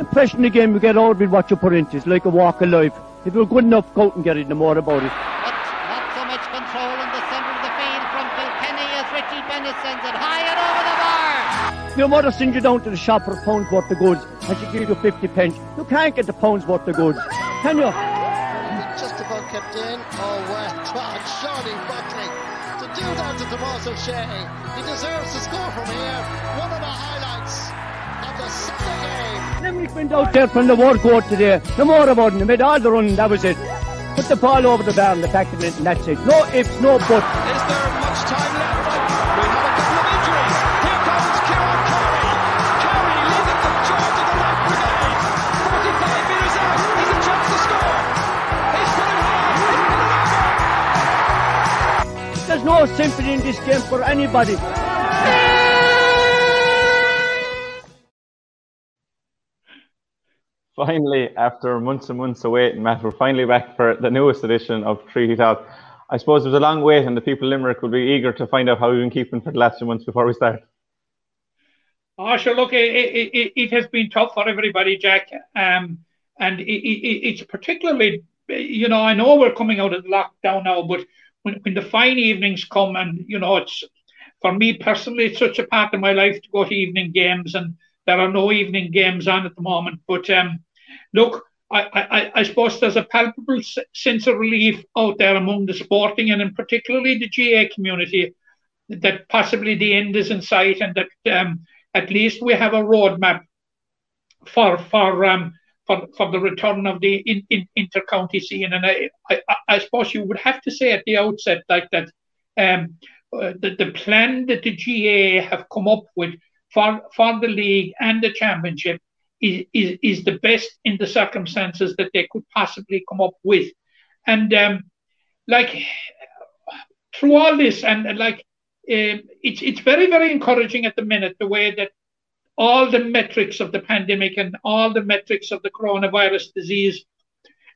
impression the game you get out with what you put into. It's like a walk of life. If you're good enough, go out and get it, no more about it. But not so much control in the centre of the field from Kilkenny as Richie Bennett sends it high and over the bar. Your mother sends you down to the shop for a pound's worth of goods and she gives you 50 pence. You can't get the pound's worth of goods, can you? Just about kept in. Oh, well done, Shawnee Buckley. To do that to Tomas O'Shea, he deserves to score from here. Limerick went out there from the word court today. No more about it. Made all the running, that was it. Put the ball over the bar and of it, and that's it. No ifs, no buts. Is there much time left? We have a couple of injuries. Here comes Kieran Carey. Carey leading the charge of the right brigade. 45 metres out. He's a chance to score. He's put it high. He's put it over. There's no sympathy in this game for anybody. Finally, after months and months of waiting, Matt, we're finally back for the newest edition of Treaty Talk. I suppose it was a long wait, and the people of Limerick will be eager to find out how we've been keeping for the last few months before we start. Oh, sure. Look, it, it, it, has been tough for everybody, Jack. Um, and it, it's particularly, you know, I know we're coming out of lockdown now, but when, when the fine evenings come, and you know, it's for me personally, it's such a part of my life to go to evening games, and there are no evening games on at the moment. But um, look, I, I, I suppose there's a palpable sense of relief out there among the sporting and in particularly the GAA community that possibly the end is in sight and that um, at least we have a roadmap for for um, for, for the return of the in, in, inter-county scene. And I, I, I suppose you would have to say at the outset like that um, uh, the, the plan that the GAA have come up with for, for the league and the championship is, is, is the best in the circumstances that they could possibly come up with. And um, like through all this, and, and like um it's it's very very encouraging at the minute the way that all the metrics of the pandemic and all the metrics of the coronavirus disease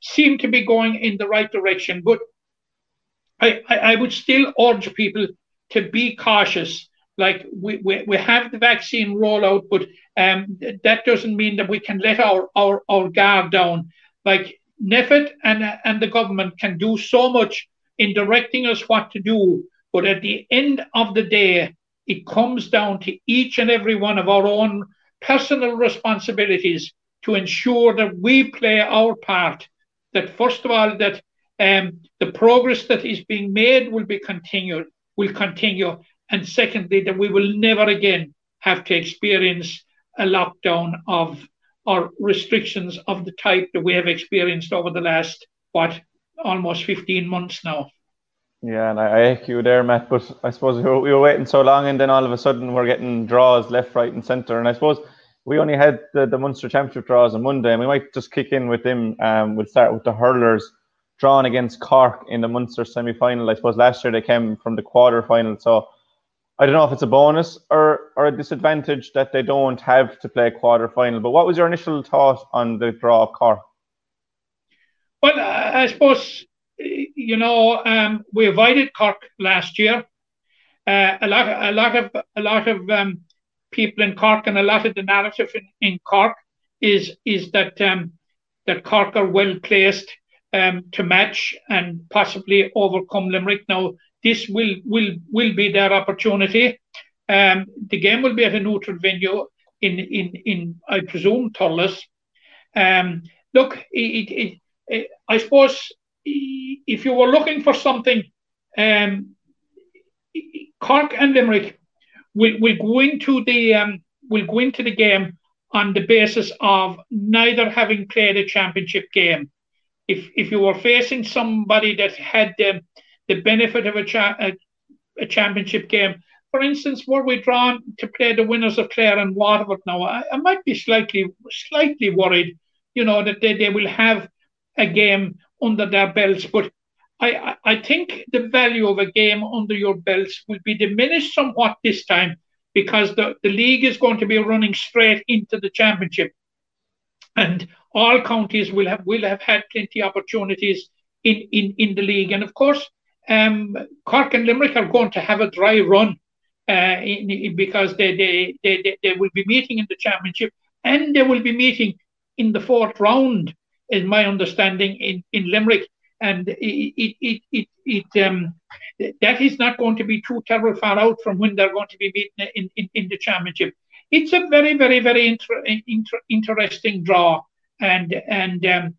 seem to be going in the right direction. But I, I, I would still urge people to be cautious. Like we, we, we have the vaccine rollout, but um, that doesn't mean that we can let our, our, our guard down. Like NPHET and, and the government can do so much in directing us what to do, but at the end of the day, it comes down to each and every one of our own personal responsibilities to ensure that we play our part. That first of all, that um, the progress that is being made will be continued, will continue, and secondly, that we will never again have to experience a lockdown of or restrictions of the type that we have experienced over the last what almost 15 months now. Yeah, and I, echo you there, Matt. But I suppose we were, we were waiting so long, and then all of a sudden we're getting draws left, right, and centre. And I suppose we only had the, the Munster Championship draws on Monday, and we might just kick in with them. Um, we'll start with the hurlers drawn against Cork in the Munster semi final. I suppose last year they came from the quarter final, so I don't know if it's a bonus or, or a disadvantage that they don't have to play a quarter final. But what was your initial thought on the draw of Cork? Well, I suppose you know um, we avoided Cork last year. Uh, a lot, a lot of, a lot of um, people in Cork, and a lot of the narrative in, in Cork is is that um, that Cork are well placed um, to match and possibly overcome Limerick. Now, this will will will be their opportunity. Um, the game will be at a neutral venue in in in I presume Thurles. Um, look, it, it, it, I suppose if you were looking for something, um, Cork and Limerick will, will go into the um, will go into the game on the basis of neither having played a championship game. If if you were facing somebody that had the, the benefit of a, cha- a, a championship game, for instance, were we drawn to play the winners of Clare and Waterford now, I, I might be slightly slightly worried, you know, that they, they will have a game under their belts. But I, I think the value of a game under your belts will be diminished somewhat this time because the, the league is going to be running straight into the championship. And all counties will have will have had plenty of opportunities in, in, in the league. And of course, um, Cork and Limerick are going to have a dry run uh, in, in, because they, they, they, they, will be meeting in the championship and they will be meeting in the fourth round, is my understanding in, in Limerick. And it, it, it, it, it um, that is not going to be too terrible far out from when they're going to be meeting in, in, in the championship. It's a very, very, very inter, inter, interesting draw. And, and um,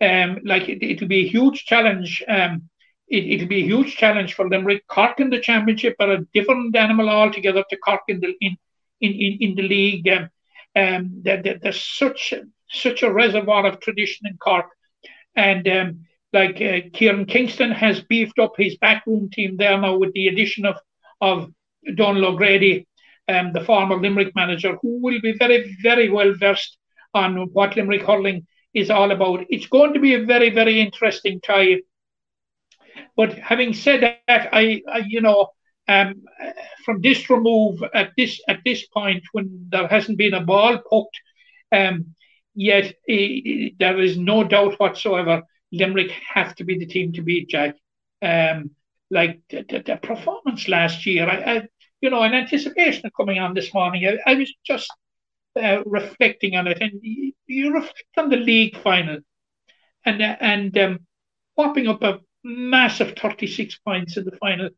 um, like it, will be a huge challenge. Um, it, will be a huge challenge for Limerick. Cork in the championship are a different animal altogether to Cork in the in in, in, in the league. Um, um, there, there, there's such such a reservoir of tradition in Cork, and um, like uh, Kieran Kingston has beefed up his backroom team there now with the addition of of Donal O'Grady, um, the former Limerick manager, who will be very very well versed on what Limerick hurling is all about. It's going to be a very very interesting tie. But having said that, I, I you know um, from this remove at this at this point when there hasn't been a ball poked, um, yet there is no doubt whatsoever Limerick have to be the team to beat Jack. Um, like the, the, the, performance last year, I, I, you know, in anticipation of coming on this morning, I, I was just uh, reflecting on it, and you, you, reflect on the league final, and uh, and um, whopping up a massive thirty six points in the final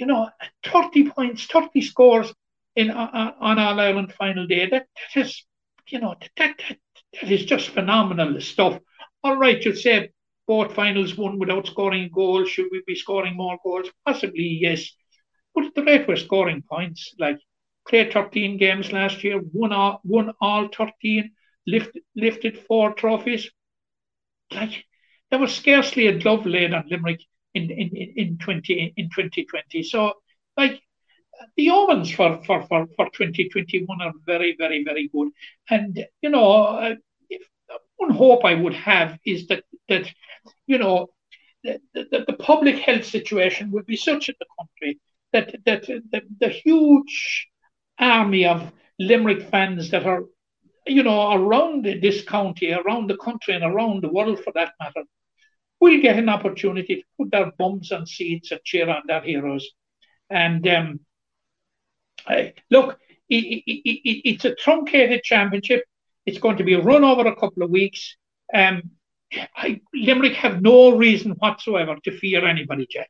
you know, 30 points, 30 scores in uh, uh on All Ireland final day. That, that is, you know, that, that, that is just phenomenal stuff. All right, you'll say both finals won without scoring a goal. Should we be scoring more goals? Possibly, yes. But at the rate we're scoring points, like played 13 games last year, won all, won all 13, lift, lifted four trophies. Like, there was scarcely a glove laid on Limerick in in in 20 in 2020. So like the omens for, for, for, for 2021 are very, very, very good. And, you know, uh, if, one hope I would have is that, that you know, that the, the public health situation would be such in the country that, that, that the huge army of Limerick fans that are, you know, around this county, around the country, and around the world for that matter, will get an opportunity to put their bums on seats and cheer on their heroes. And um, I, look, it, it, it, it's a truncated championship. It's going to be run over a couple of weeks. Um, I, Limerick have no reason whatsoever to fear anybody, Jack.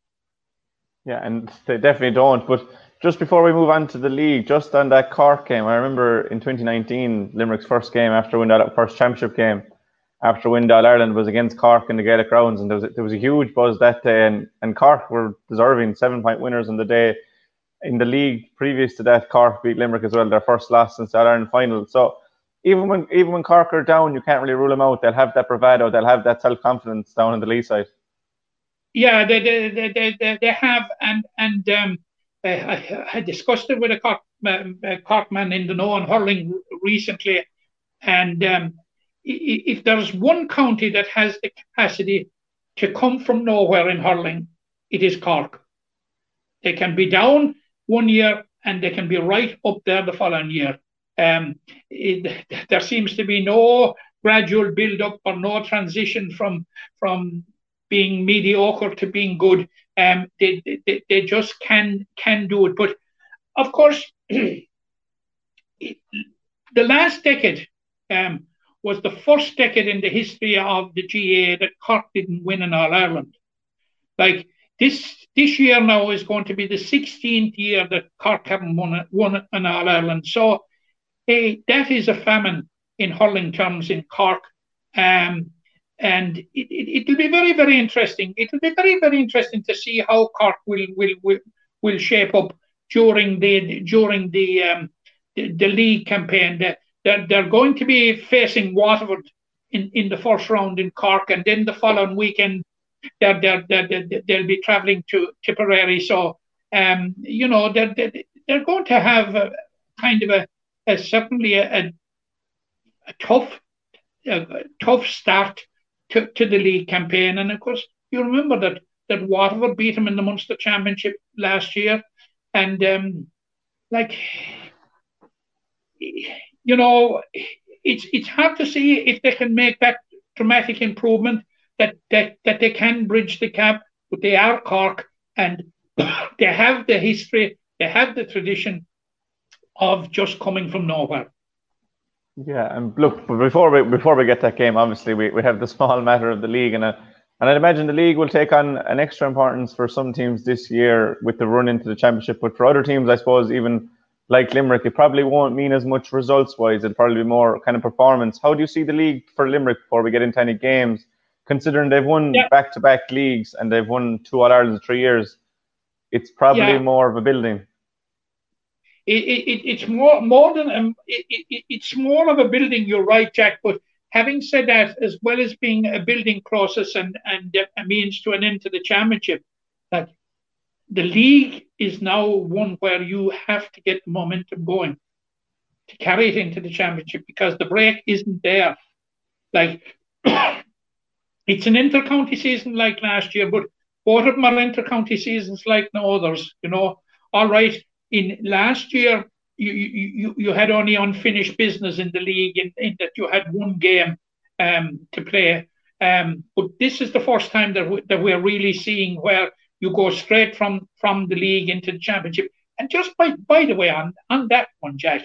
Yeah, and they definitely don't. But just before we move on to the league, just on that Cork game, I remember in 2019, Limerick's first game after winning that first championship game, after Win All Ireland was against Cork in the Gaelic grounds, and there was a, there was a huge buzz that day, and, and Cork were deserving seven point winners on the day. In the league previous to that, Cork beat Limerick as well, their first loss since the Ireland final. So even when even when Cork are down, you can't really rule them out. They'll have that bravado, they'll have that self confidence down on the Lee side. Yeah, they they they they, they have, and and um, I, I discussed it with a Cork, uh, Cork man in the know on hurling recently, and um, if there's one county that has the capacity to come from nowhere in hurling, it is Cork. They can be down one year and they can be right up there the following year. Um, it, there seems to be no gradual build up or no transition from from being mediocre to being good. Um, they, they, they just can can do it. But of course, the last decade, um, was the first decade in the history of the GAA that Cork didn't win in All Ireland. Like this this year now is going to be the 16th year that Cork haven't won, won an All Ireland. So hey, that is a famine in hurling terms in Cork. Um, and it, it, will be very, very interesting. It will be very, very interesting to see how Cork will will will, will shape up during the during the um, the, the league campaign. They're, they're going to be facing Waterford in, in the first round in Cork, and then the following weekend they're, they're, they're, they'll be travelling to Tipperary. So, um, you know, they're, they're going to have a, kind of a, a certainly a, a, tough a tough start to, to the league campaign. And of course, you remember that that Waterford beat them in the Munster Championship last year, and um, like you know, it's it's hard to see if they can make that dramatic improvement that that, that they can bridge the gap, but they are Cork and they have the history, they have the tradition of just coming from nowhere. Yeah, and look, before we before we get that game, obviously we, we have the small matter of the league, and a, and I'd imagine the league will take on an extra importance for some teams this year with the run into the championship. But for other teams, I suppose even like Limerick, it probably won't mean as much results wise. It'll probably be more kind of performance. How do you see the league for Limerick before we get into any games? Considering they've won back to back leagues and they've won two All Ireland in three years, it's probably yeah. more of a building it, it, it's more more than um, it, it, it's more of a building. You're right, Jack. But having said that, as well as being a building process and and a means to an end to the championship, that the league is now one where you have to get momentum going to carry it into the championship because the break isn't there. Like it's an inter-county season like last year, but both of them are inter-county seasons like no others. You know, all right, in last year you, you, you had only unfinished business in the league in, in that you had one game um, to play. Um, but this is the first time that, we, that we're really seeing where you go straight from, from the league into the championship. And just by, by the way, on, on that one, Jack,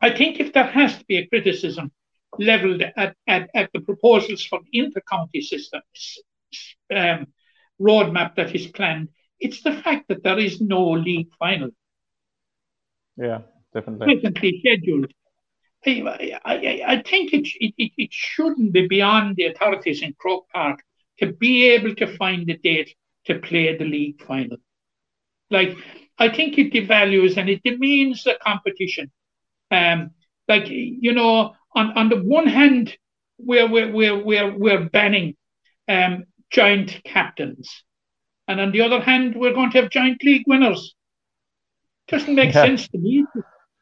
I think if there has to be a criticism leveled at, at, at the proposals for the inter-county system um, roadmap that is planned, it's the fact that there is no league final. Yeah, definitely. Presently scheduled. I, I, I think it, it, it shouldn't be beyond the authorities in Croke Park to be able to find a date to play the league final. Like, I think it devalues and it demeans the competition. Um, like, you know, on, on the one hand, we're, we're, we're, we're, we're banning um, joint captains. And on the other hand, we're going to have giant league winners. Doesn't make yeah. sense to me.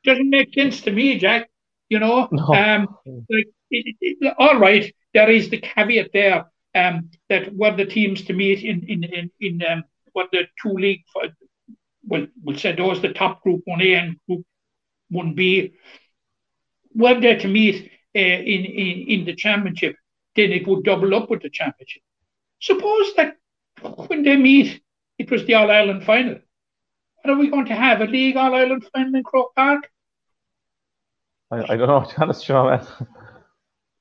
Doesn't make sense to me, Jack. You know, no. um, like it, it, all right, there is the caveat there um, that were the teams to meet in in in, in um, what the two league, well, we'll say those the top group one A and group one B, were there to meet uh, in, in in the championship, then it would double up with the championship. Suppose that when they meet, it was the All Ireland final. What are we going to have? A league All Ireland final in Croke Park? I, I don't know. To be honest, Sean.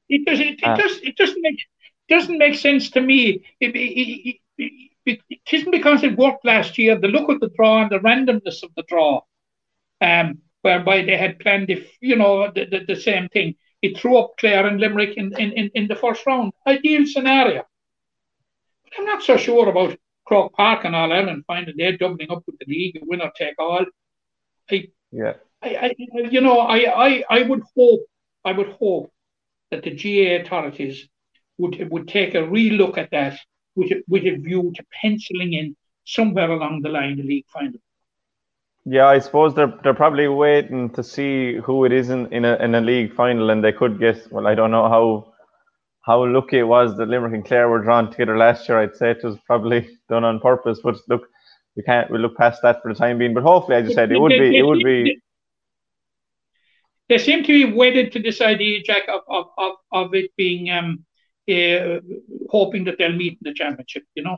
It does. It, it uh, does. It doesn't make doesn't make sense to me. It, it, it, it, it isn't because it worked last year. The look of the draw and the randomness of the draw, um, whereby they had planned if you know the, the, the same thing. It threw up Clare and Limerick in, in, in, in the first round. Ideal scenario. But I'm not so sure about Croke Park and All Ireland finding they're doubling up with the league, winner take all. I, yeah. I, I, you know, I, I, I would hope, I would hope that the GAA authorities would would take a real look at that with a, with a view to penciling in somewhere along the line the league final. Yeah, I suppose they're they're probably waiting to see who it is in, in a in a league final, and they could get. Well, I don't know how how lucky it was that Limerick and Clare were drawn together last year. I'd say it was probably done on purpose. But look, we can't we look past that for the time being. But hopefully, as you said, it would be it would be. They seem to be wedded to this idea, Jack, of of, of, of it being um, uh, hoping that they'll meet in the championship. You know.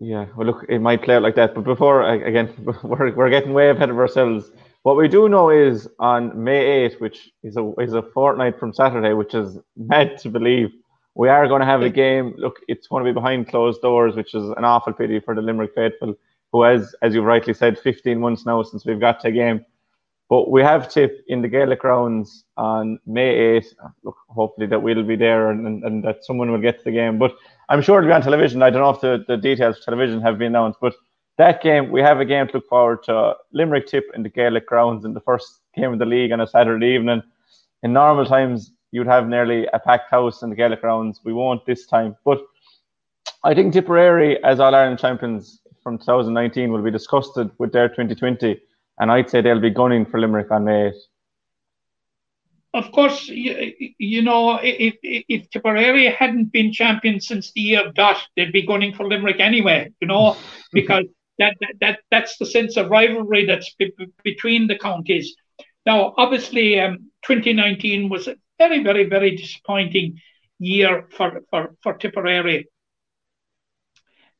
Yeah, well, look, it might play out like that. But before, again, we're, we're getting way ahead of ourselves. What we do know is on May 8th, which is a is a fortnight from Saturday, which is mad to believe, we are going to have a game. Look, it's going to be behind closed doors, which is an awful pity for the Limerick faithful, who has, as you rightly said, 15 months now since we've got to a game. But we have tip in the Gaelic grounds on May 8th. Look, hopefully that we'll be there and, and, and that someone will get to the game. But I'm sure it'll be on television. I don't know if the, the details of television have been announced, but that game, we have a game to look forward to. Limerick Tip in the Gaelic grounds in the first game of the league on a Saturday evening. In normal times, you'd have nearly a packed house in the Gaelic grounds. We won't this time. But I think Tipperary, as All Ireland champions from 2019, will be disgusted with their 2020. And I'd say they'll be gunning for Limerick on May 8. Of course, you, you know, if, if Tipperary hadn't been champions since the year of dot, they'd be gunning for Limerick anyway, you know, because that, that, that that's the sense of rivalry that's be, between the counties. Now, obviously, um, 2019 was a very, very, very disappointing year for, for, for Tipperary.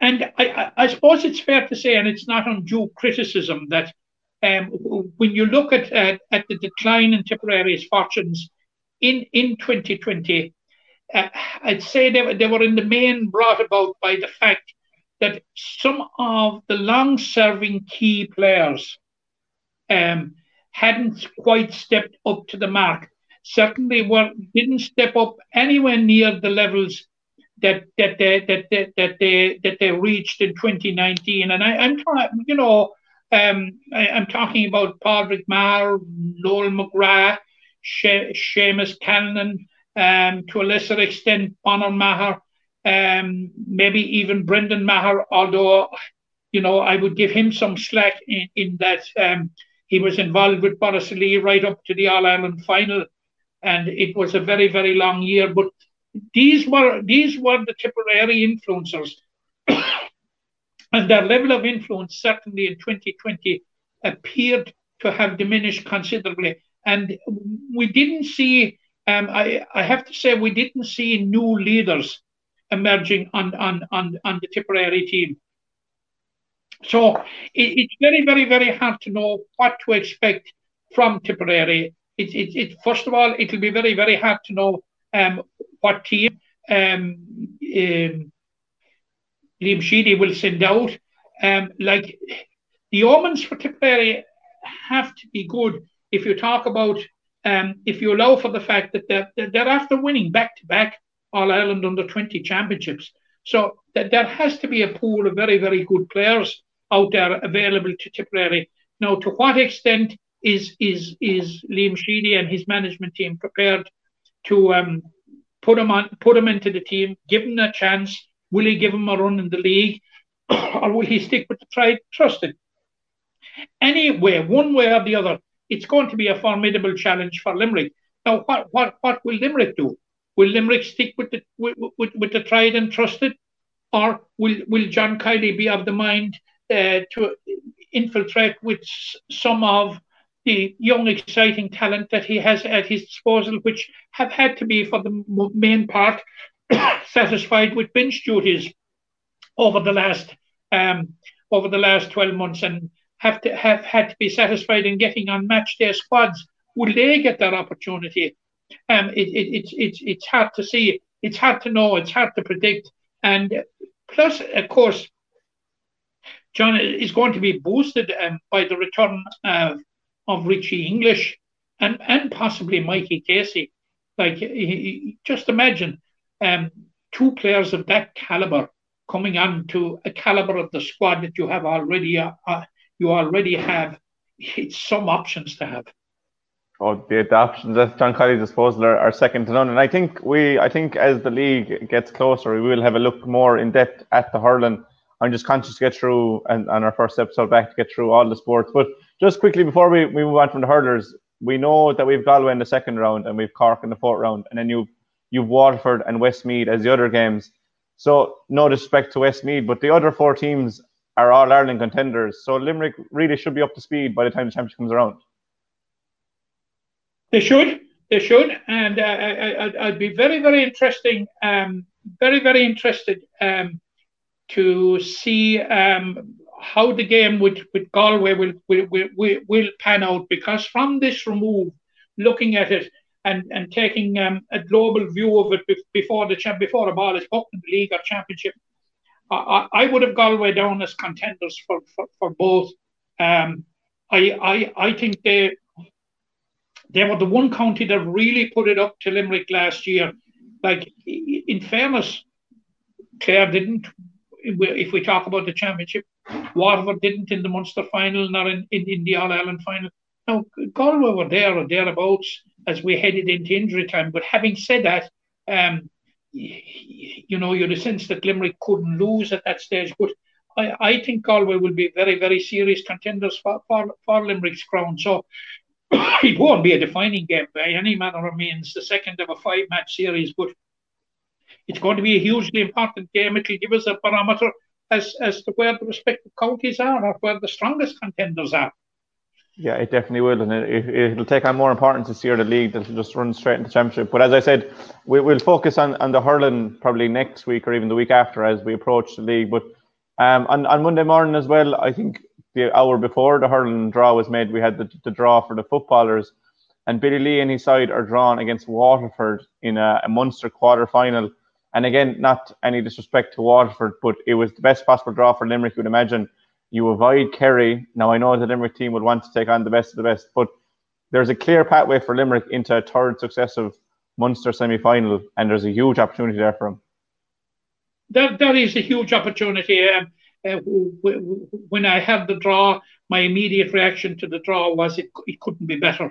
And I, I, I suppose it's fair to say, and it's not undue criticism, that um, when you look at uh, at the decline in Tipperary's fortunes in in 2020, uh, I'd say they were, they were in the main brought about by the fact that some of the long-serving key players um, hadn't quite stepped up to the mark. Certainly, were didn't step up anywhere near the levels that that they that, that, that they that they reached in 2019. And I, am trying, you know, um, I, am talking about Padraig Maher, Noel McGrath, she, Seamus Callanan, um, to a lesser extent, Bonner Maher, um, maybe even Brendan Maher, although, you know, I would give him some slack in, in that um, he was involved with Borrisoleigh right up to the All Ireland final. And it was a very, very long year. But these were these were the Tipperary influencers. And their level of influence certainly in 2020 appeared to have diminished considerably. And we didn't see, um, I, I have to say, we didn't see new leaders emerging on, on, on, on the Tipperary team. So it, it's very, very, very hard to know what to expect from Tipperary. It, it, it, first of all, it'll be very, very hard to know um, what team um, um, Liam Sheedy will send out. Um, like the omens for Tipperary have to be good if you talk about um, if you allow for the fact that they're, they're after winning back to back All Ireland under 20 championships. So that there has to be a pool of very, very good players out there available to Tipperary. Now, to what extent is is is Liam Sheedy and his management team prepared to um, put him on, put him into the team, give him a chance? Will he give him a run in the league, or will he stick with the tried trusted? Anyway, one way or the other, it's going to be a formidable challenge for Limerick. Now, what what what will Limerick do? Will Limerick stick with the with, with, with the tried and trusted, or will will John Kiely be of the mind uh, to infiltrate with some of the young, exciting talent that he has at his disposal, which have had to be, for the main part, satisfied with bench duties over the last um, over the last 12 months and have to have had to be satisfied in getting on match day squads. Will they get that opportunity? Um, it, it, it's it's it's hard to see. It's hard to know. It's hard to predict. And plus, of course, John is going to be boosted um, by the return uh, of Richie English and and possibly Mikey Casey. Like he, just imagine um, two players of that caliber coming on to a caliber of the squad that you have already uh, uh, you already have. It's some options to have. Oh, the, the options at John Kiely's disposal are, are, second to none. And I think we, I think as the league gets closer, we will have a look more in depth at the hurling. I'm just conscious to get through and on our first episode back to get through all the sports. But just quickly before we, we move on from the hurlers, we know that we've Galway in the second round and we've Cork in the fourth round, and then you've you've Waterford and Westmeath as the other games. So no disrespect to Westmeath, but the other four teams are all Ireland contenders. So Limerick really should be up to speed by the time the championship comes around. They should. They should, and uh, I, would be very, very interesting, um, very, very interested um, to see um, how the game with, with Galway will, will, will, will, pan out because from this remove, looking at it and, and taking um, a global view of it before the before the ball is in the league or championship, I, I would have Galway down as contenders for, for, for both. Um, I, I I think they they were the one county that really put it up to Limerick last year. Like in fairness, Clare didn't if we talk about the championship, Waterford didn't in the Munster final, nor in, in, in the All Ireland final. Now, Galway were there or thereabouts as we headed into injury time. But having said that, um, you know, you had a sense that Limerick couldn't lose at that stage. But I, I think Galway will be very, very serious contenders for, for, for Limerick's crown. So it won't be a defining game by any manner of means, the second of a five match series. But it's going to be a hugely important game. It'll give us a barometer as, as to where the respective counties are or where the strongest contenders are. Yeah, it definitely will, and it, will take on more importance this year. The league that'll just run straight into championship. But as I said, we, will focus on, on the hurling probably next week or even the week after as we approach the league. But um, on, on Monday morning as well, I think the hour before the hurling draw was made, we had the, the draw for the footballers, and Billy Lee and his side are drawn against Waterford in a, a Munster quarter final. And again, not any disrespect to Waterford, but it was the best possible draw for Limerick. You would imagine you avoid Kerry. Now I know the Limerick team would want to take on the best of the best, but there's a clear pathway for Limerick into a third successive Munster semi-final, and there's a huge opportunity there for them. That that is a huge opportunity. Um, uh, when I had the draw, my immediate reaction to the draw was it, it couldn't be better.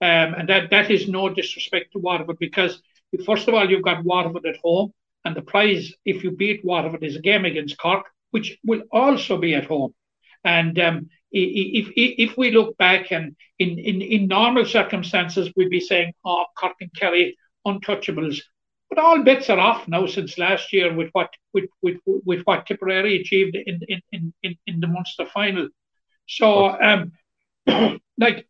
Um, and that, that is no disrespect to Waterford because, first of all, you've got Waterford at home, and the prize, if you beat Waterford, is a game against Cork, which will also be at home. And um, if, if, we look back and in, in, in normal circumstances, we'd be saying, oh, Cork Kerry, untouchables. But all bets are off now since last year with what with with, with what Tipperary achieved in in, in, in the Munster final. So um, like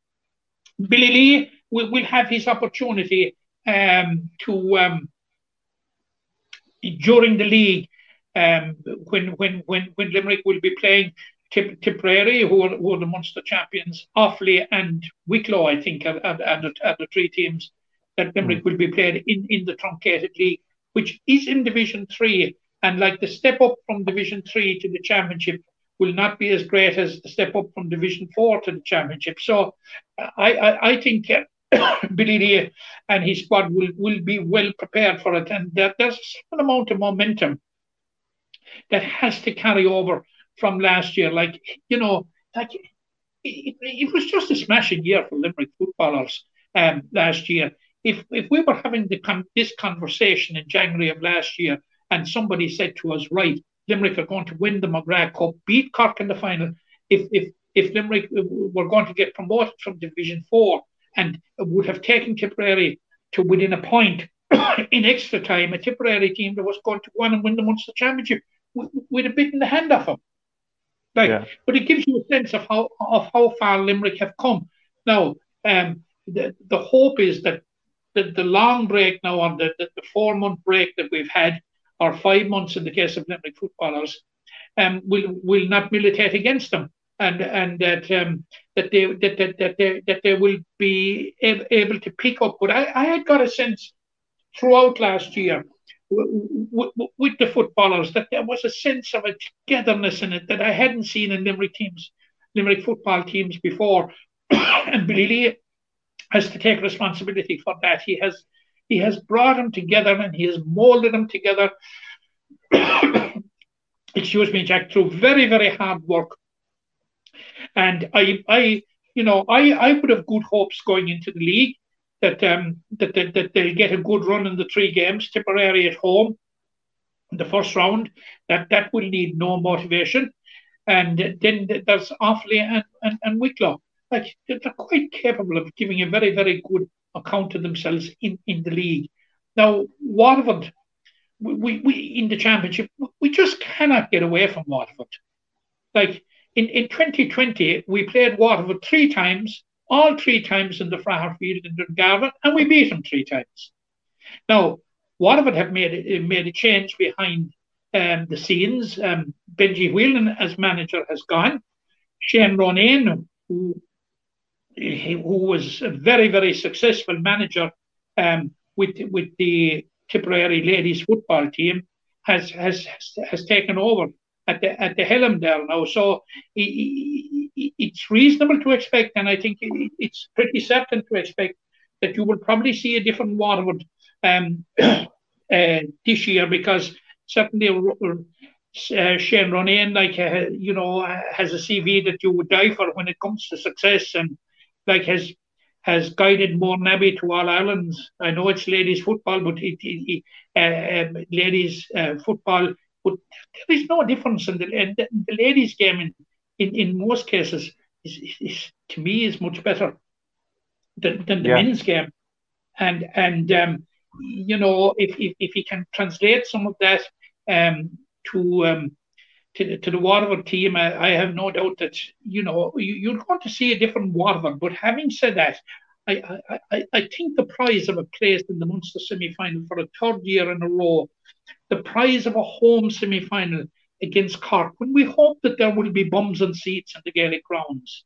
Billy Lee will, will have his opportunity um, to um, during the league um, when when when when Limerick will be playing Tip, Tipperary, who are, who are the Munster champions, Offaly and Wicklow, I think, are, are, are, the, are the three teams that Limerick mm. will be playing in, in the truncated league, which is in Division 3. And like the step up from Division 3 to the Championship will not be as great as the step up from Division 4 to the Championship. So I, I, I think uh, Billy Lee and his squad will, will be well prepared for it. And that there's a certain amount of momentum that has to carry over from last year. Like, you know, like it, it was just a smashing year for Limerick footballers um, last year if if we were having the this conversation in January of last year, and somebody said to us, right, Limerick are going to win the McGrath Cup, beat Cork in the final. If if if Limerick were going to get promoted from Division Four and would have taken Tipperary to within a point in extra time, a Tipperary team that was going to go on and win the Munster Championship, we'd have bitten the hand off them. Like, yeah. but it gives you a sense of how of how far Limerick have come. Now, um, the the hope is that the, the long break now on the, the, the four month break that we've had, or five months in the case of Limerick footballers, um, will will not militate against them, and and that um, that they that, that, that they that they will be able to pick up. But I, I had got a sense throughout last year with, with the footballers that there was a sense of a togetherness in it that I hadn't seen in Limerick teams, Limerick football teams before, and really has to take responsibility for that. He has he has brought them together and he has molded them together. excuse me, Jack, through very very hard work. And I I you know I I would have good hopes going into the league that um that, that, that they'll get a good run in the three games. Tipperary at home the first round. That that will need no motivation. And then there's Offaly and, and, and Wicklow like they're quite capable of giving a very, very good account of themselves in, in the league. Now, Waterford, we, we in the championship, we just cannot get away from Waterford. Like in, in 2020, we played Waterford three times, all three times in the Fraher Field in Dungarvan, and we beat them three times. Now, Waterford have made a, made a change behind um, the scenes. Um, Benji Whelan, as manager, has gone. Shane Ronayne, who who was a very, very successful manager um, with with the Tipperary ladies football team, has has has taken over at the at the helm there now. So it's reasonable to expect, and I think it's pretty certain to expect that you will probably see a different Waterford um, uh, this year because certainly. Uh, Shane Ronayne, like uh, you know, has a CV that you would die for when it comes to success, and like has has guided Mourneabbey to All Irelands. I know it's ladies football, but it, it, it uh, um, ladies uh, football. But there is no difference in the, the, the ladies' game in, in, in most cases is, is, to me is much better than, than the yeah. men's game. And and um, you know if, if if he can translate some of that um, to um, to, to the Waterford team, I, I, have no doubt that you know you, are going to see a different Waterford. But having said that, I, I, I think the prize of a place in the Munster semi final for a third year in a row, the prize of a home semi final against Cork when we hope that there will be bums and seats in the Gaelic grounds.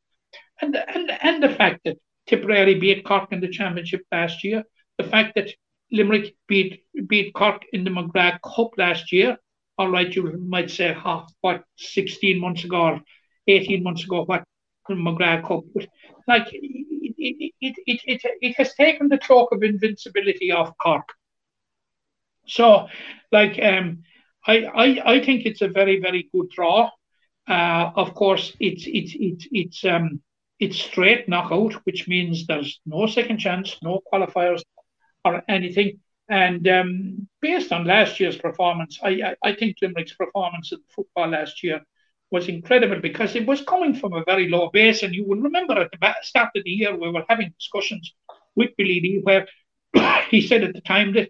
And, and, and the fact that Tipperary beat Cork in the championship last year, the fact that Limerick beat beat Cork in the McGrath Cup last year. All right, you might say, oh, what, 16 months ago or 18 months ago, what McGrath Cup. Like, it, it, it, it, it, has taken the cloak of invincibility off Cork. So, like, um, I, I, I think it's a very, very good draw. Uh, of course, it's it's it's it's um it's straight knockout, which means there's no second chance, no qualifiers or anything. And um, based on last year's performance, I, I, I think Limerick's performance in football last year was incredible because it was coming from a very low base. And you will remember at the start of the year, we were having discussions with Billy Lee where he said at the time that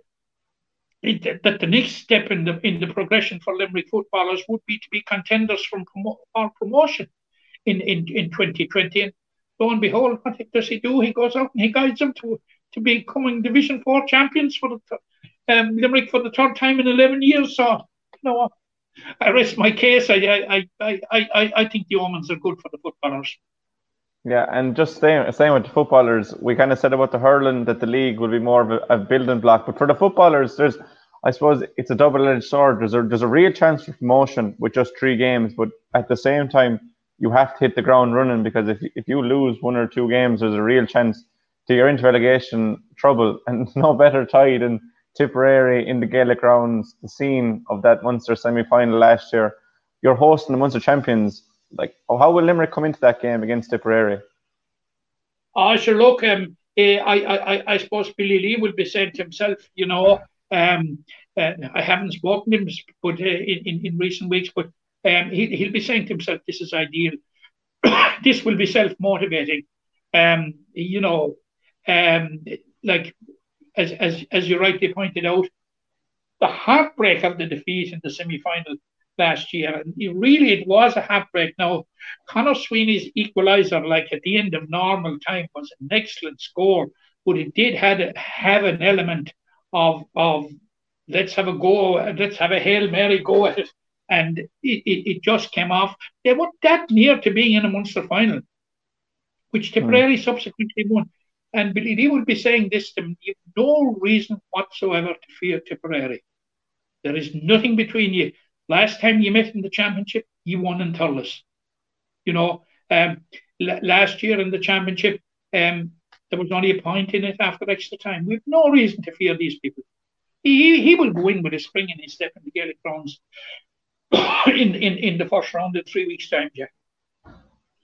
it, that the next step in the in the progression for Limerick footballers would be to be contenders from promo, for promotion in, in, in 2020. And lo and behold, what does he do? He goes out and he guides them to to becoming Division Four champions for the um, Limerick for the third time in 11 years. So, you know, I rest my case. I, I, I, I, I think the omens are good for the footballers. Yeah, and just staying, staying with the footballers, we kind of said about the hurling that the league will be more of a, a building block. But for the footballers, there's, I suppose, it's a double-edged sword. There's a, there's a real chance for promotion with just three games, but at the same time, you have to hit the ground running because if if you lose one or two games, there's a real chance to you're into relegation trouble, and no better tie than Tipperary in the Gaelic grounds, the scene of that Munster semi-final last year. You're hosting the Munster champions. Like, how will Limerick come into that game against Tipperary? Oh, sure. Look, um, eh, I, I, I suppose Billy Lee will be saying to himself, you know, um, uh, I haven't spoken to him, but uh, in, in, recent weeks, but um, he, he'll be saying to himself, this is ideal. this will be self-motivating. Um, you know, um, like as, as as you rightly pointed out, the heartbreak of the defeat in the semi-final last year, and it really it was a heartbreak. Now, Conor Sweeney's equaliser, like at the end of normal time, was an excellent score, but it did had have an element of of let's have a go, let's have a hail mary go at it, and it, it, it just came off. They were that near to being in a Munster final, which Tipperary mm. subsequently won. And Lee will be saying this to me, no reason whatsoever to fear Tipperary. There is nothing between you. Last time you met in the championship, you won in Thurles. You know, um, l- last year in the championship, um, there was only a point in it after extra time. We've no reason to fear these people. He, he will go in with a spring in his step in the Gaelic grounds in, in, in the first round in three weeks' time, Jack.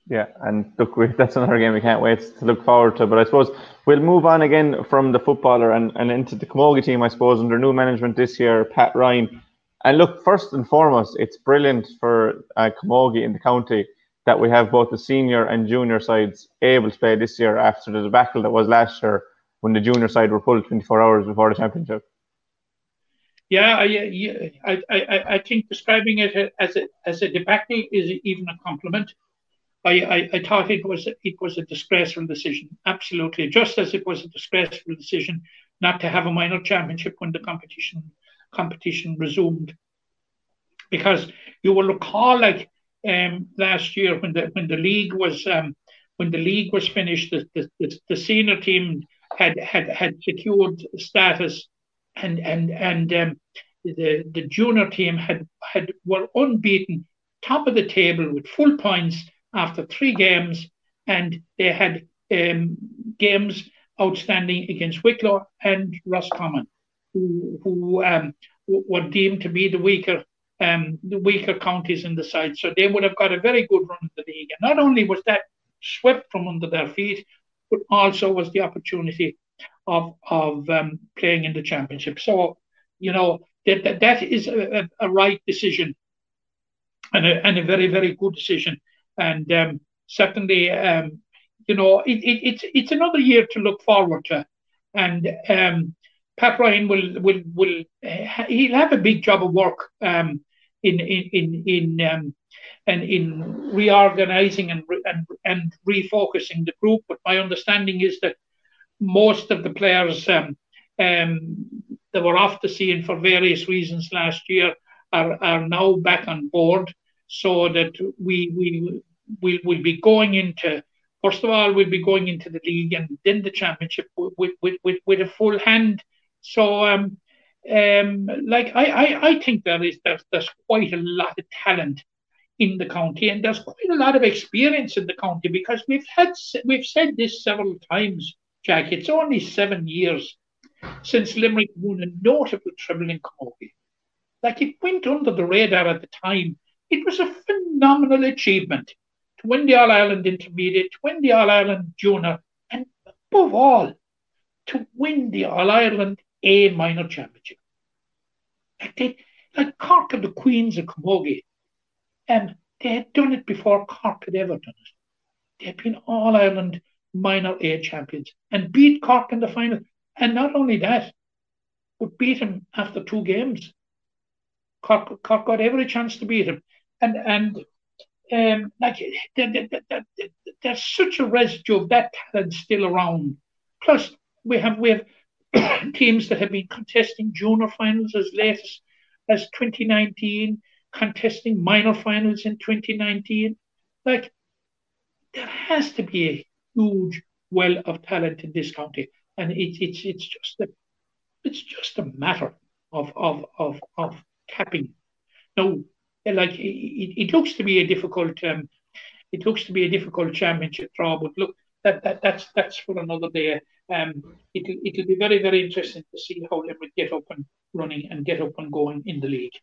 Yeah, and look, that's another game we can't wait to look forward to. But I suppose we'll move on again from the footballer and, and into the Camogie team, I suppose, under new management this year, Pat Ryan. And look, first and foremost, it's brilliant for uh, Camogie in the county that we have both the senior and junior sides able to play this year after the debacle that was last year when the junior side were pulled 24 hours before the championship. Yeah, I, I, I, I think describing it as a, as a debacle is even a compliment. I, I, I thought it was it was a disgraceful decision, absolutely, just as it was a disgraceful decision not to have a minor championship when the competition competition resumed. Because you will recall, like um, last year when the when the league was um, when the league was finished, the, the, the senior team had had had secured status, and and and um, the the junior team had had were unbeaten, top of the table with full points after three games, and they had um, games outstanding against Wicklow and Roscommon, who, who um, were deemed to be the weaker um, the weaker counties in the side. So they would have got a very good run in the league. And not only was that swept from under their feet, but also was the opportunity of of um, playing in the championship. So you know that that, that is a, a, right decision and a, and a very very good decision and um, certainly, um, you know, it, it, it's it's another year to look forward to, and um, Pat Ryan will will will uh, he'll have a big job of work um, in in in in um, and in reorganizing and and and refocusing the group. But my understanding is that most of the players um, um, that were off the scene for various reasons last year are, are now back on board so that we we we will be going into first of all we'll be going into the league and then the championship with with, with, with a full hand. So um um like I, I, I think there is there's, there's quite a lot of talent in the county and there's quite a lot of experience in the county because we've had we've said this several times, Jack. It's only seven years since Limerick won a notable treble in Camogie. Like it went under the radar at the time. It was a phenomenal achievement to win the All Ireland Intermediate, to win the All Ireland Junior, and above all, to win the All Ireland A Minor Championship. Like they, like Cork and the Queens of Camogie, and um, they had done it before Cork had ever done it. They had been All Ireland Minor A champions and beat Cork in the final. And not only that, but beat him after two games. Cork, Cork got every chance to beat him, and and um, like there, there, there, there's such a residue of that talent still around. Plus, we have we have teams that have been contesting junior finals as late as, as 2019, contesting minor finals in 2019. Like there has to be a huge well of talent in this county, and it's it's it's just a it's just a matter of of of of tapping. No, like it, it looks to be a difficult. Um, it looks to be a difficult championship draw, but look, that, that that's that's for another day. Um, it'll it'll be very very interesting to see how Limerick get up and running and get up and going in the league.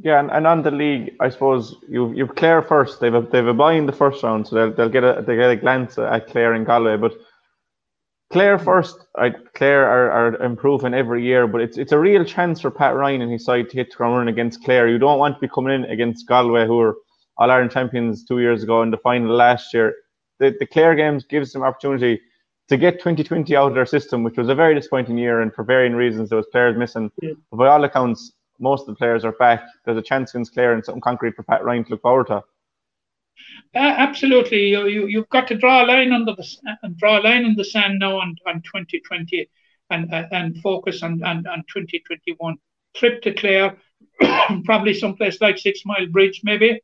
Yeah, and, and on the league, I suppose you you've Clare first. They've a, they've a bye in the first round, so they'll, they'll get a they get a glance at Clare and Galway. But Clare first, I, Clare are, are improving every year, but it's it's a real chance for Pat Ryan and his side to hit the ground running against Clare. You don't want to be coming in against Galway, who were All Ireland champions two years ago in the final last year. The, the Clare games gives them opportunity to get 2020 out of their system, which was a very disappointing year, and for varying reasons, there was players missing. Yeah. But by all accounts, most of the players are back. There's a chance against Clare and something concrete for Pat Ryan to look forward to. Uh, absolutely, you, you you've got to draw a line under the uh, draw a line in the sand now on, on 2020 and uh, and focus on, on, on 2021. Trip to Clare, probably someplace like Sixmilebridge, maybe,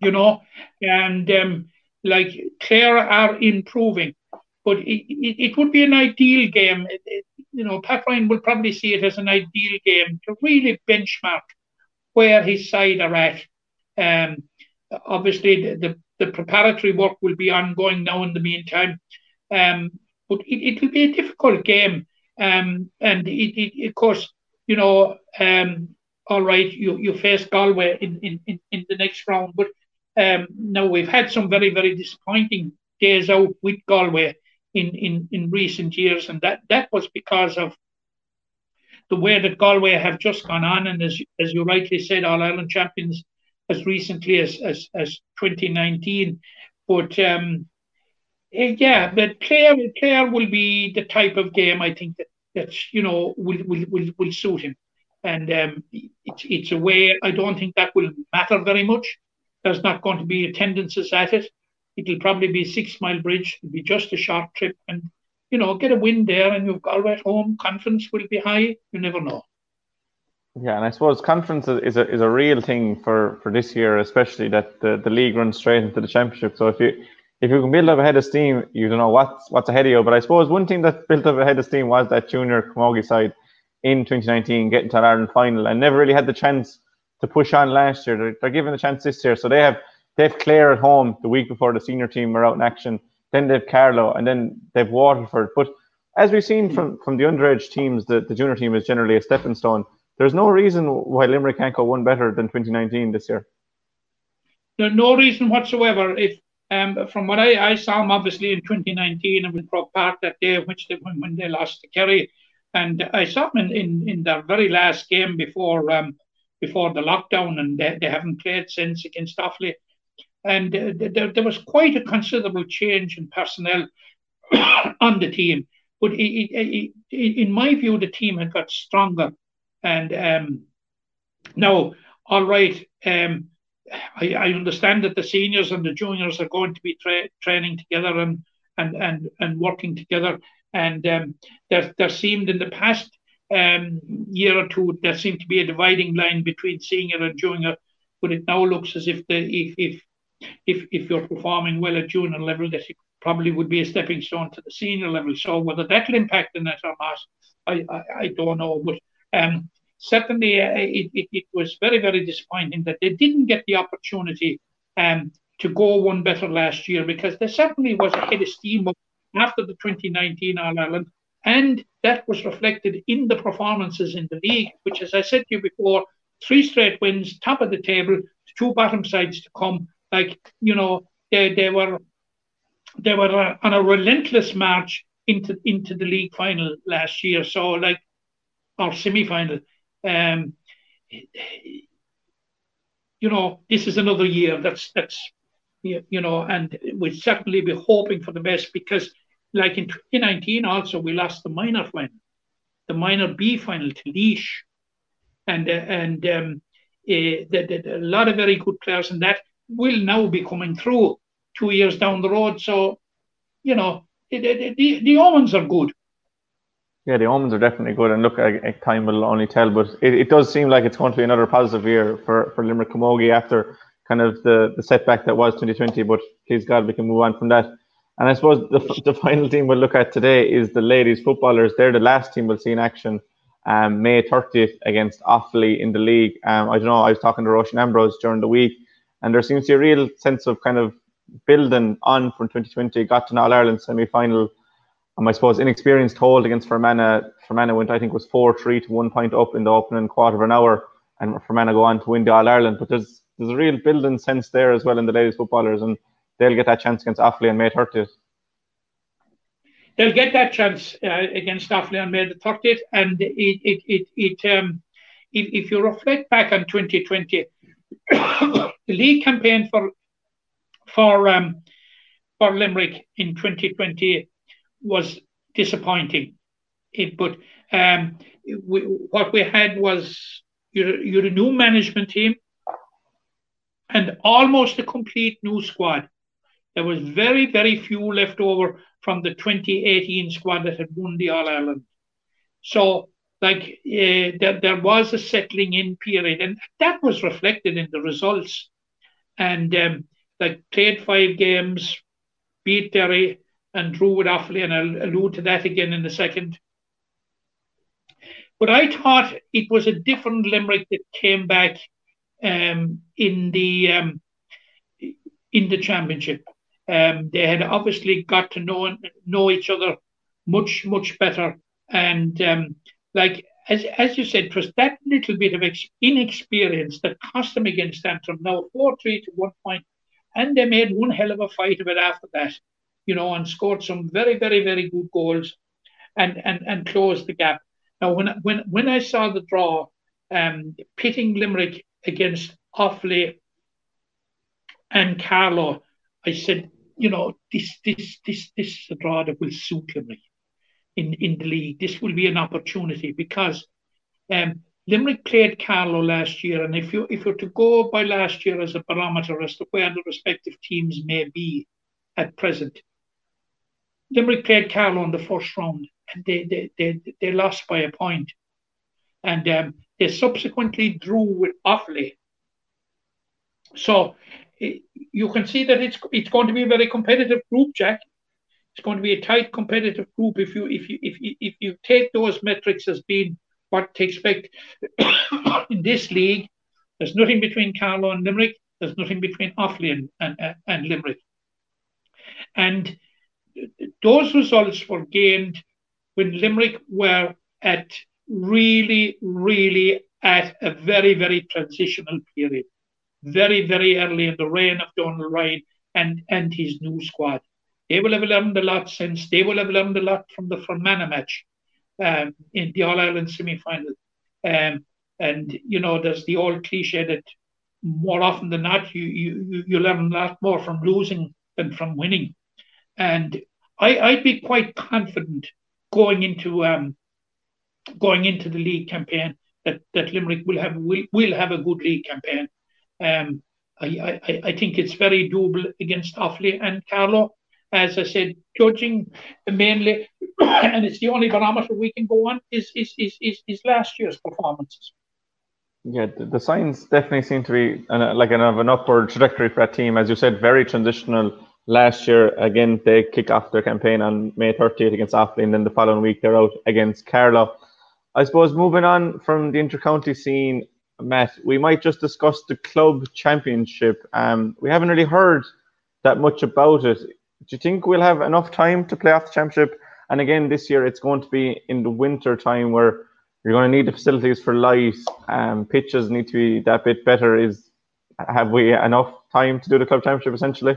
you know, and um, like Clare are improving, but it, it, it would be an ideal game. It, it, you know, Pat Ryan will probably see it as an ideal game to really benchmark where his side are at. Um, obviously the, the, the, preparatory work will be ongoing now in the meantime. Um, but it, it will be a difficult game. Um, and it, it, of course, you know, um, all right, you, you face Galway in, in, in, in the next round. But um, now we've had some very, very disappointing days out with Galway in, in, in recent years. And that, that was because of the way that Galway have just gone on. And as, as you rightly said, All Ireland champions as recently as, as, as 2019. But um, eh, yeah, but player Clare will be the type of game I think that that you know will will will, will suit him, and um, it's it's a way I don't think that will matter very much. There's not going to be attendances at it. It'll probably be Sixmilebridge. It'll be just a short trip, and you know get a win there, and you've got at home. Confidence will be high. You never know. Yeah, and I suppose conference is a is a real thing for for this year, especially that the, the league runs straight into the championship. So if you if you can build up a head of steam, you don't know what's what's ahead of you. But I suppose one thing that built up a head of steam was that junior Camogie side in 2019 getting to an Ireland final and never really had the chance to push on last year. They're, they're given the chance this year, so they have they have Clare at home the week before the senior team are out in action. Then they've Carlow, and then they've Waterford. But as we've seen from from the underage teams, the, the junior team is generally a stepping stone there's no reason why Limerick can't go one better than 2019 this year. There's no reason whatsoever. If um, from what I, I saw them obviously in 2019 and with Croke Park that day, which they, when, when they lost to Kerry, and I saw them in, in, in their very last game before um, before the lockdown, and they, they haven't played since against Offaly. And uh, there, there was quite a considerable change in personnel on the team. But it, it, it, in my view, the team had got stronger and um, now, all right, um, I, I, understand that the seniors and the juniors are going to be tra- training together and, and, and, and working together. And um, there, there seemed in the past um, year or two, there seemed to be a dividing line between senior and junior, but it now looks as if the if if if, if you're performing well at junior level, that probably would be a stepping stone to the senior level. So whether that'll impact in it or not, I, I, I don't know. But um, certainly uh, it, it, it, was very, very disappointing that they didn't get the opportunity um, to go one better last year because there certainly was a head of steam after the 2019 All Ireland. And that was reflected in the performances in the league, which, as I said to you before, three straight wins, top of the table, two bottom sides to come. Like, you know, they, they were they were uh, on a relentless march into into the league final last year. So like our semi final. Um, you know, this is another year that's that's you know, and we'd certainly be hoping for the best because, like in 2019, also we lost the minor final, the minor B final to Laois, and uh, and um, uh, the, the, a lot of very good players, and that will now be coming through two years down the road. So, you know, the, the, the omens are good. Yeah, the omens are definitely good, and look, time will only tell. But it, it does seem like it's going to be another positive year for, for Limerick Camogie after kind of the, the setback that was 2020. But please God, we can move on from that. And I suppose the, the final team we'll look at today is the ladies footballers. They're the last team we'll see in action um, May 30th against Offaly in the league. Um, I don't know, I was talking to Róisín Ambrose during the week, and there seems to be a real sense of kind of building on from 2020, got to an All Ireland semi final. I suppose inexperienced hold against Fermanagh. Fermanagh went, I think, was 4 3 to one point up in the opening quarter of an hour, and Fermanagh go on to win the All Ireland. But there's there's a real building sense there as well in the ladies footballers, and they'll get that chance against Offaly and May 30th. They'll get that chance uh, against Offaly on May the 30th, and it it it, it um, if, if you reflect back on 2020, the league campaign for for um, for Limerick in 2020 was disappointing. It, but um, we, what we had was you're, you're a new management team and almost a complete new squad. There was very, very few left over from the 2018 squad that had won the All Ireland. So, like, uh, there, there was a settling in period, and that was reflected in the results. And um, like played five games, beat Derry and drew with Offaly, and I'll allude to that again in a second. But I thought it was a different Limerick that came back um, in the um, in the championship. Um, they had obviously got to know know each other much much better, and um, like as as you said, it was that little bit of ex- inexperience that cost them against Antrim. Now four three to one point and they made one hell of a fight of it after that, you know, and scored some very, very, very good goals and and, and closed the gap. Now, when when when I saw the draw, um, pitting Limerick against Offaly and Carlow, I said, you know, this this this this is a draw that will suit Limerick in in the league. This will be an opportunity because um, Limerick played Carlow last year, and if you if you're to go by last year as a barometer as to where the respective teams may be at present, Limerick played Carlow in the first round, and they they they, they lost by a point, and um, they subsequently drew with Offaly. So it, you can see that it's it's going to be a very competitive group, Jack. It's going to be a tight competitive group if you if you if you, if you take those metrics as being what to expect in this league. There's nothing between Carlow and Limerick. There's nothing between Offaly and, and, and Limerick. And those results were gained when Limerick were at really, really at a very, very transitional period. Very, very early in the reign of Donald Ryan and, and his new squad. They will have learned a lot since. They will have learned a lot from the Fermanagh match um, in the All Ireland semi final. Um, and you know, there's the old cliche that more often than not, you you you learn a lot more from losing than from winning. And I, I'd be quite confident going into um, going into the league campaign that, that Limerick will have will, will have a good league campaign. Um, I, I, I think it's very doable against Offaly and Carlow. as I said, judging mainly, and it's the only barometer we can go on is is is is, is last year's performances. Yeah, the, the signs definitely seem to be an, like an, of an upward trajectory for that team. As you said, very transitional last year. Again, they kick off their campaign on May 30th against Offaly, and then the following week they're out against Carlow. I suppose moving on from the intercounty scene, Matt, we might just discuss the club championship. Um, we haven't really heard that much about it. Do you think we'll have enough time to play off the championship? And again, this year it's going to be in the winter time where you're going to need the facilities for light. Um, pitches need to be that bit better. Is have we enough time to do the club championship essentially?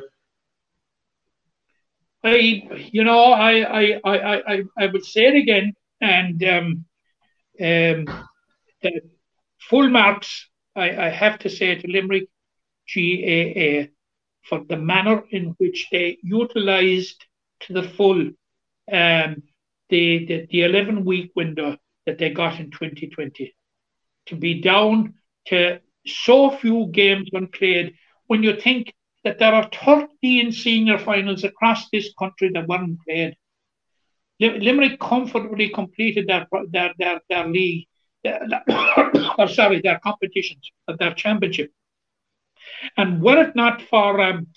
I, you know, I, I, I, I, I would say it again, and um, um, full marks. I, I have to say to Limerick GAA for the manner in which they utilised to the full um, the, the the 11 week window that they got in 2020. To be down to so few games unplayed when you think that there are 13 senior finals across this country that weren't played. Limerick comfortably completed their their their, their league, their, or sorry, their competitions, their championship. And were it not for um,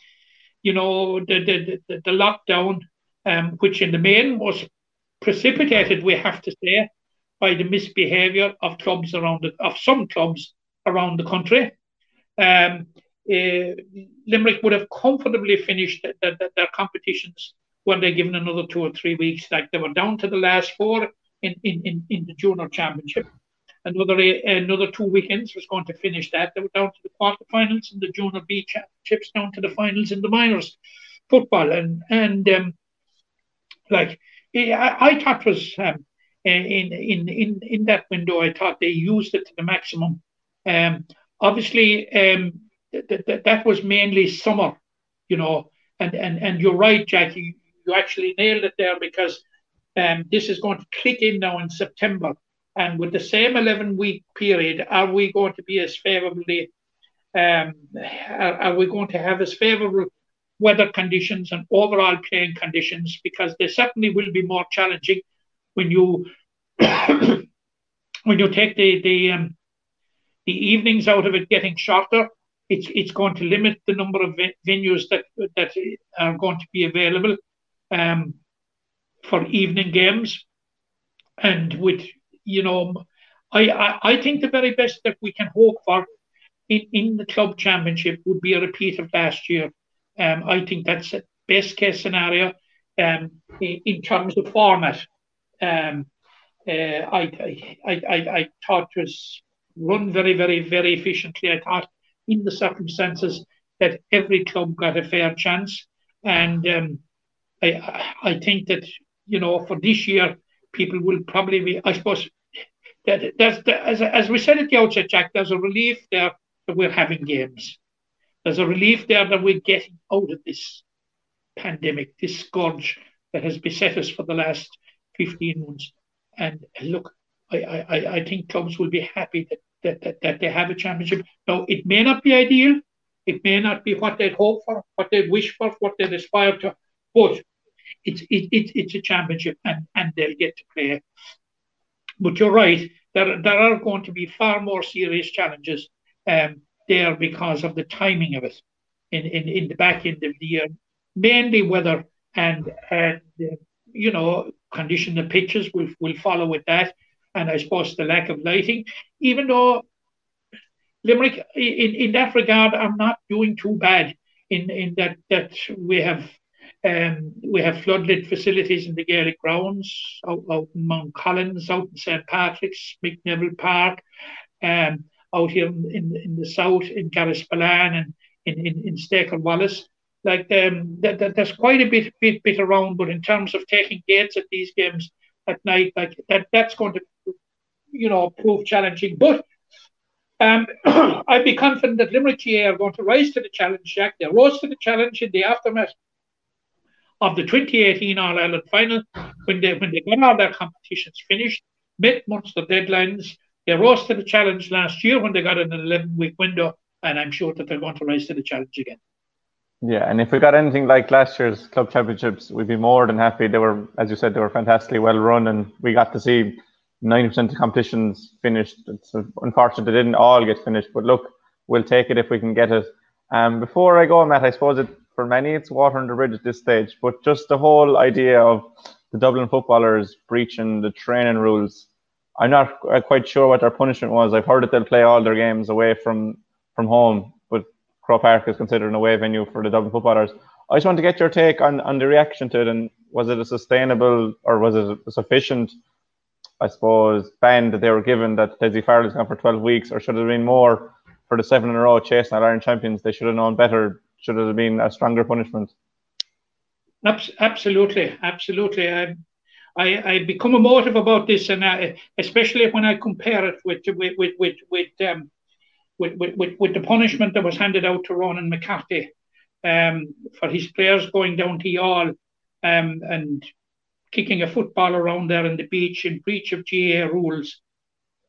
you know the the, the, the lockdown, um, which in the main was precipitated, we have to say, by the misbehaviour of clubs around the, of some clubs around the country. Um, uh, Limerick would have comfortably finished the, the, their competitions when they're given another two or three weeks. Like they were down to the last four in, in, in, in the junior championship. Another another two weekends was going to finish that. They were down to the quarterfinals in the junior B championships, down to the finals in the minors football, and and um, like I, I thought was um, in in in in that window. I thought they used it to the maximum. Um, obviously, um, th- th- that was mainly summer, you know. And and and you're right, Jackie. You actually nailed it there because um, this is going to click in now in September. And with the same 11 week period, are we going to be as favorably, um, are, are we going to have as favorable weather conditions and overall playing conditions? Because they certainly will be more challenging when you when you take the the um, the evenings out of it getting shorter, it's it's going to limit the number of venues that that are going to be available um, for evening games, and with you know, I, I I think the very best that we can hope for in in the club championship would be a repeat of last year. Um, I think that's a best case scenario um, in, in terms of format. Um, uh, I, I, I, I thought it was run very, very, very efficiently. I thought in the circumstances that every club got a fair chance. And um, I, I think that, you know, for this year, people will probably be, I suppose, that as, as we said at the outset, Jack, there's a relief there that we're having games. There's a relief there that we're getting out of this pandemic, this scourge that has beset us for the last 15 months. And look, I, I, I think clubs will be happy that, that, that, that they have a championship. Now, it may not be ideal. It may not be what they'd hope for, what they'd wish for, what they'd aspire to, but it's it, it, it's a championship and, and they'll get to play. But you're right, there, there are going to be far more serious challenges um, there because of the timing of it in, in, in the back end of the year, mainly weather and, and uh, you know, condition the pitches will, will follow with that. And I suppose the lack of lighting, even though Limerick, in, in that regard, I'm not doing too bad in, in that, that we have um, we have floodlit facilities in the Gaelic grounds, out, out in Mount Collins, out in St. Patrick's, Mick Neville Park, um, out here in, in the south, in Garryspillane and in, in, in Staker Wallace like um, that, that, there's quite a bit, bit bit around, but in terms of taking gates at these games at night, like that that's going to you know prove challenging. But um, I'd be confident that Limerick GAA are going to rise to the challenge, Jack. They rose to the challenge in the aftermath of the 2018 All Ireland final when they when they got all their competitions finished, met Munster deadlines. They rose to the challenge last year when they got an 11 week window, and I'm sure that they're going to rise to the challenge again. Yeah, and if we got anything like last year's club championships, we'd be more than happy. They were, as you said, they were fantastically well run, and we got to see 90% of competitions finished. It's unfortunate they didn't all get finished, but look, we'll take it if we can get it. Um, before I go, Matt, I suppose it, for many it's water under the bridge at this stage, but just the whole idea of the Dublin footballers breaching the training rules. I'm not quite sure what their punishment was. I've heard that they'll play all their games away from from home, but Croke Park is considered an away venue for the Dublin footballers. I just want to get your take on, on the reaction to it and was it a sustainable or was it sufficient, I suppose, ban that they were given that Dessie Farrell's gone for 12 weeks or should it have been more for the seven in a row chasing Iron champions? They should have known better. Should it have been a stronger punishment? Absolutely, absolutely. I, I, I become emotive about this, and I, especially when I compare it with with with with with, um, with, with, with, the punishment that was handed out to Ronan McCarthy um, for his players going down to Youghal um, and kicking a football around there in the beach in breach of GAA rules.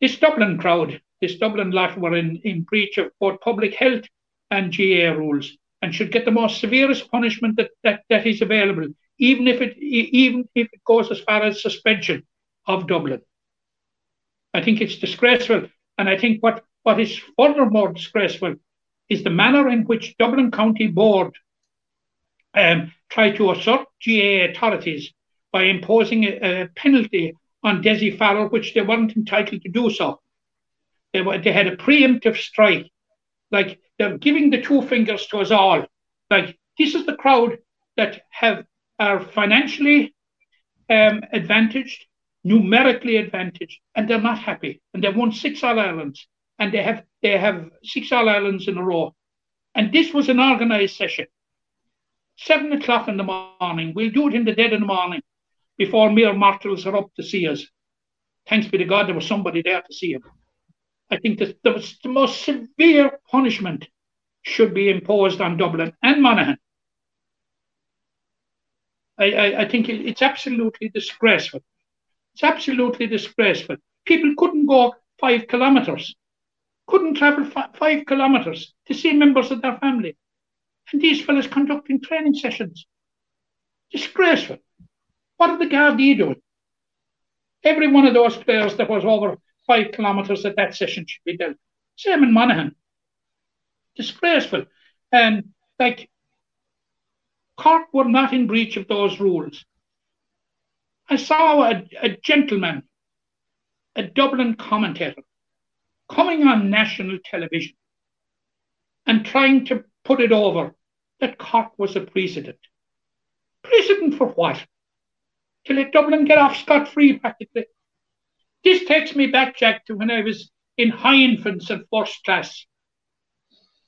This Dublin crowd, this Dublin lot, were in, in breach of both public health and GAA rules and should get the most severest punishment that, that, that is available, even if it even if it goes as far as suspension of Dublin. I think it's disgraceful, and I think what, what is furthermore disgraceful is the manner in which Dublin County Board um, tried to assert GAA authorities by imposing a, a penalty on Dessie Farrell, which they weren't entitled to do so. They, were, they had a preemptive strike. Like they're giving the two fingers to us all. Like this is the crowd that have are financially um, advantaged, numerically advantaged, and they're not happy. And they've won six All Irelands, and they have they have six All Irelands in a row. And this was an organised session. Seven o'clock in the morning. We'll do it in the dead of the morning before mere mortals are up to see us. Thanks be to God, there was somebody there to see him. I think that the, the most severe punishment should be imposed on Dublin and Monaghan. I, I, I think it's absolutely disgraceful. It's absolutely disgraceful. People couldn't go five kilometres, couldn't travel five kilometres to see members of their family. And these fellas conducting training sessions. Disgraceful. What are the Gardaí doing? Every one of those players that was over five kilometres at that session should be dealt. Same in Monaghan. Disgraceful. And like Cork were not in breach of those rules. I saw a, a gentleman, a Dublin commentator, coming on national television and trying to put it over that Cork was a precedent. Precedent for what? Let Dublin get off scot free practically. This takes me back, Jack, to when I was in high infants and first class,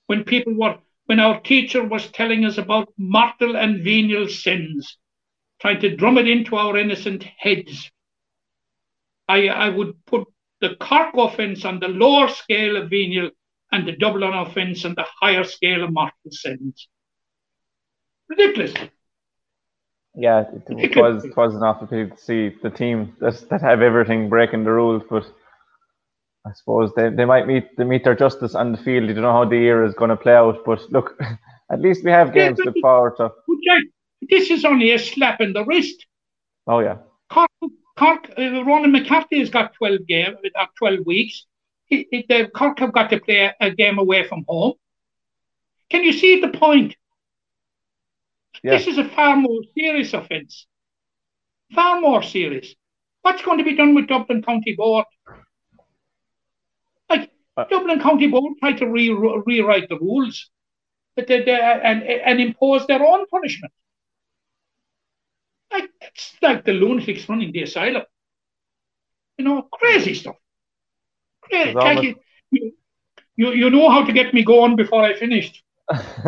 when people were, when our teacher was telling us about mortal and venial sins, trying to drum it into our innocent heads. I, I would put the Cork offence on the lower scale of venial and the Dublin offence on the higher scale of mortal sins. Ridiculous yeah, it, it was it was an awful pity to see the team that that have everything breaking the rules, but I suppose they, they might meet they meet their justice on the field. You don't know how the year is going to play out, but look, at least we have games to look forward to. This is only a slap in the wrist. Oh yeah. Cork, Cork, uh, Ronan McCarthy has got twelve game, uh, twelve weeks. He, he, the Cork have got to play a game away from home. Can you see the point? Yeah. This is a far more serious offence. Far more serious. What's going to be done with Dublin County Board? Like, uh, Dublin County Board tried to re- rewrite the rules but they, they, and, and impose their own punishment. Like, it's like the lunatics running the asylum. You know, crazy stuff. Crazy. You, you, you know how to get me going before I finished.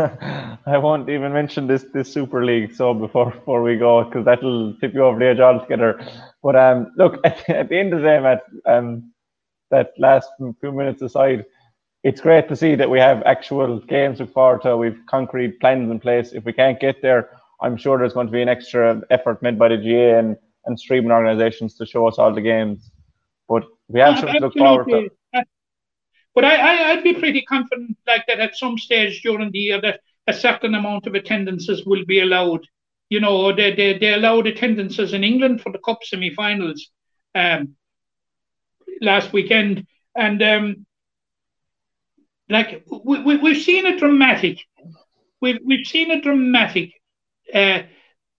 I won't even mention this this Super League so before before we go because that'll tip you over the edge altogether. But um, look at, at the end of the day, Matt, um, that last few minutes aside, it's great to see that we have actual games look forward to. We've concrete plans in place. If we can't get there, I'm sure there's going to be an extra effort made by the GAA and and streaming organisations to show us all the games. But we have something to look forward to. But I, I, would be pretty confident like that at some stage during the year that, a certain amount of attendances will be allowed. You know, they, they, they allowed attendances in England for the Cup semi finals um, last weekend. And um, like we, we, we've seen a dramatic, we've, we've seen a dramatic uh,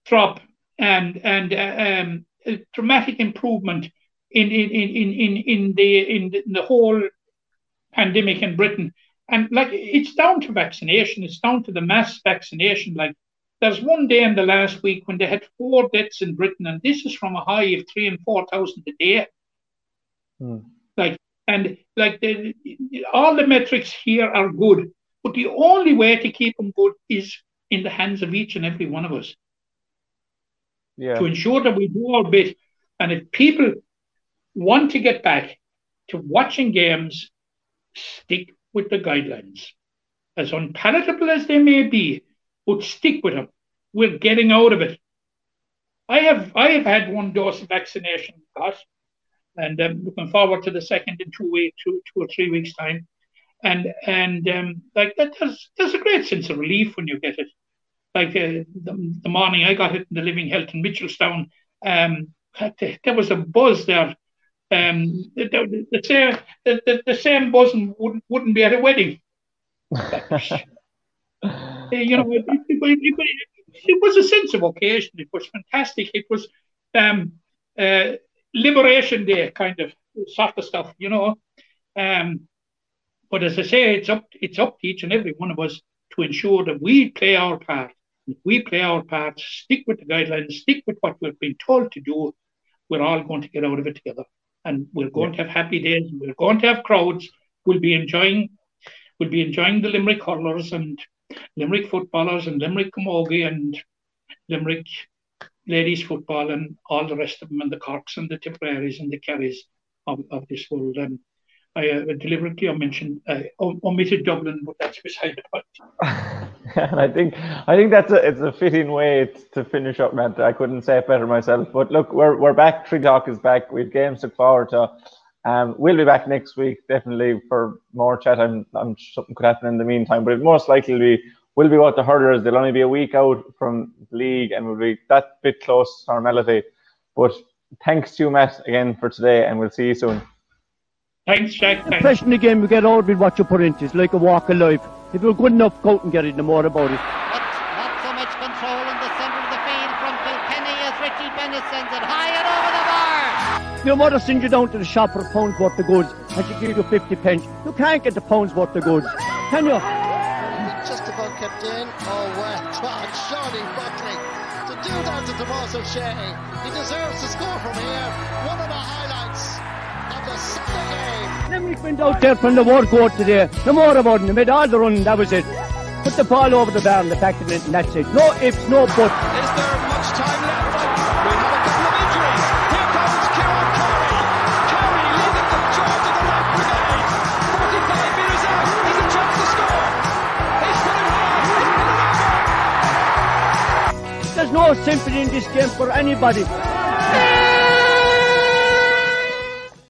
drop and, and uh, um, a dramatic improvement in, in, in, in, in the, in the whole pandemic in Britain. And like it's down to vaccination, it's down to the mass vaccination. Like there's one day in the last week when they had four deaths in Britain, and this is from a high of three and four thousand a day. Hmm. Like and like the, all the metrics here are good, but the only way to keep them good is in the hands of each and every one of us. Yeah. To ensure that we do our bit, and if people want to get back to watching games, stick with the guidelines. As unpalatable as they may be, but stick with them. We're getting out of it. I have I have had one dose of vaccination, and I'm looking forward to the second in two weeks, two, two or three weeks time. And and um, like that, there's there's a great sense of relief when you get it. Like uh, the, the morning I got it in the Living Health in Mitchelstown, um, there was a buzz there um, the, the, the, same, the, the, same buzzing wouldn't, wouldn't be at a wedding. you know, it, it, it, it, was a sense of occasion. It was fantastic. It was um, uh, Liberation Day kind of sort of stuff, you know. Um, but as I say, it's up it's up to each and every one of us to ensure that we play our part. If we play our part, stick with the guidelines, stick with what we've been told to do, we're all going to get out of it together and we're going yeah. to have happy days. We're going to have crowds. We'll be enjoying, we'll be enjoying the Limerick hurlers and Limerick footballers and Limerick camogie and Limerick ladies football and all the rest of them and the Corks and the Tipperaries and the Kerrys of, of this world. And I uh, deliberately mentioned uh, omitted Dublin, but that's beside the point. and I think I think that's a it's a fitting way to finish up, Matt. I couldn't say it better myself. But look, we're we're back. Tree Talk is back. We've games to look forward to. Um, we'll be back next week definitely for more chat. I'm, I'm something could happen in the meantime, but it most likely will be will be what the hurlers. They'll only be a week out from league and we'll be that bit close to normality. But thanks to you, Matt, again for today, and we'll see you soon. Thanks, Jack. The question again, we get out with what you put into It's like a walk of life. If you're good enough, go out and get it, no more about it. But not so much control in the centre of the field from Kilkenny as Richie Bennett sends it high and over the bar. Your mother sends you down to the shop for a pound's worth of goods and she gives you 50 pence. You can't get the pound's worth of goods, can you? Just about kept in. Oh, well, God, Shawnee Buckley. To do that to Tommaso Sheahy, he deserves to score from here. One of the highlights of the Sunday game. Limerick went out there from the war court today. No more about it. Made all the run, that was it. Put the ball over the bar and the back of it, and that's it. No ifs, no buts. Is there much time left? We have a couple of injuries. Here comes Kieran Carey. Carey leading the charge of the right brigade. 45 metres out. He's a chance to score. He's put it high. He's put it over. There's no sympathy in this game for anybody.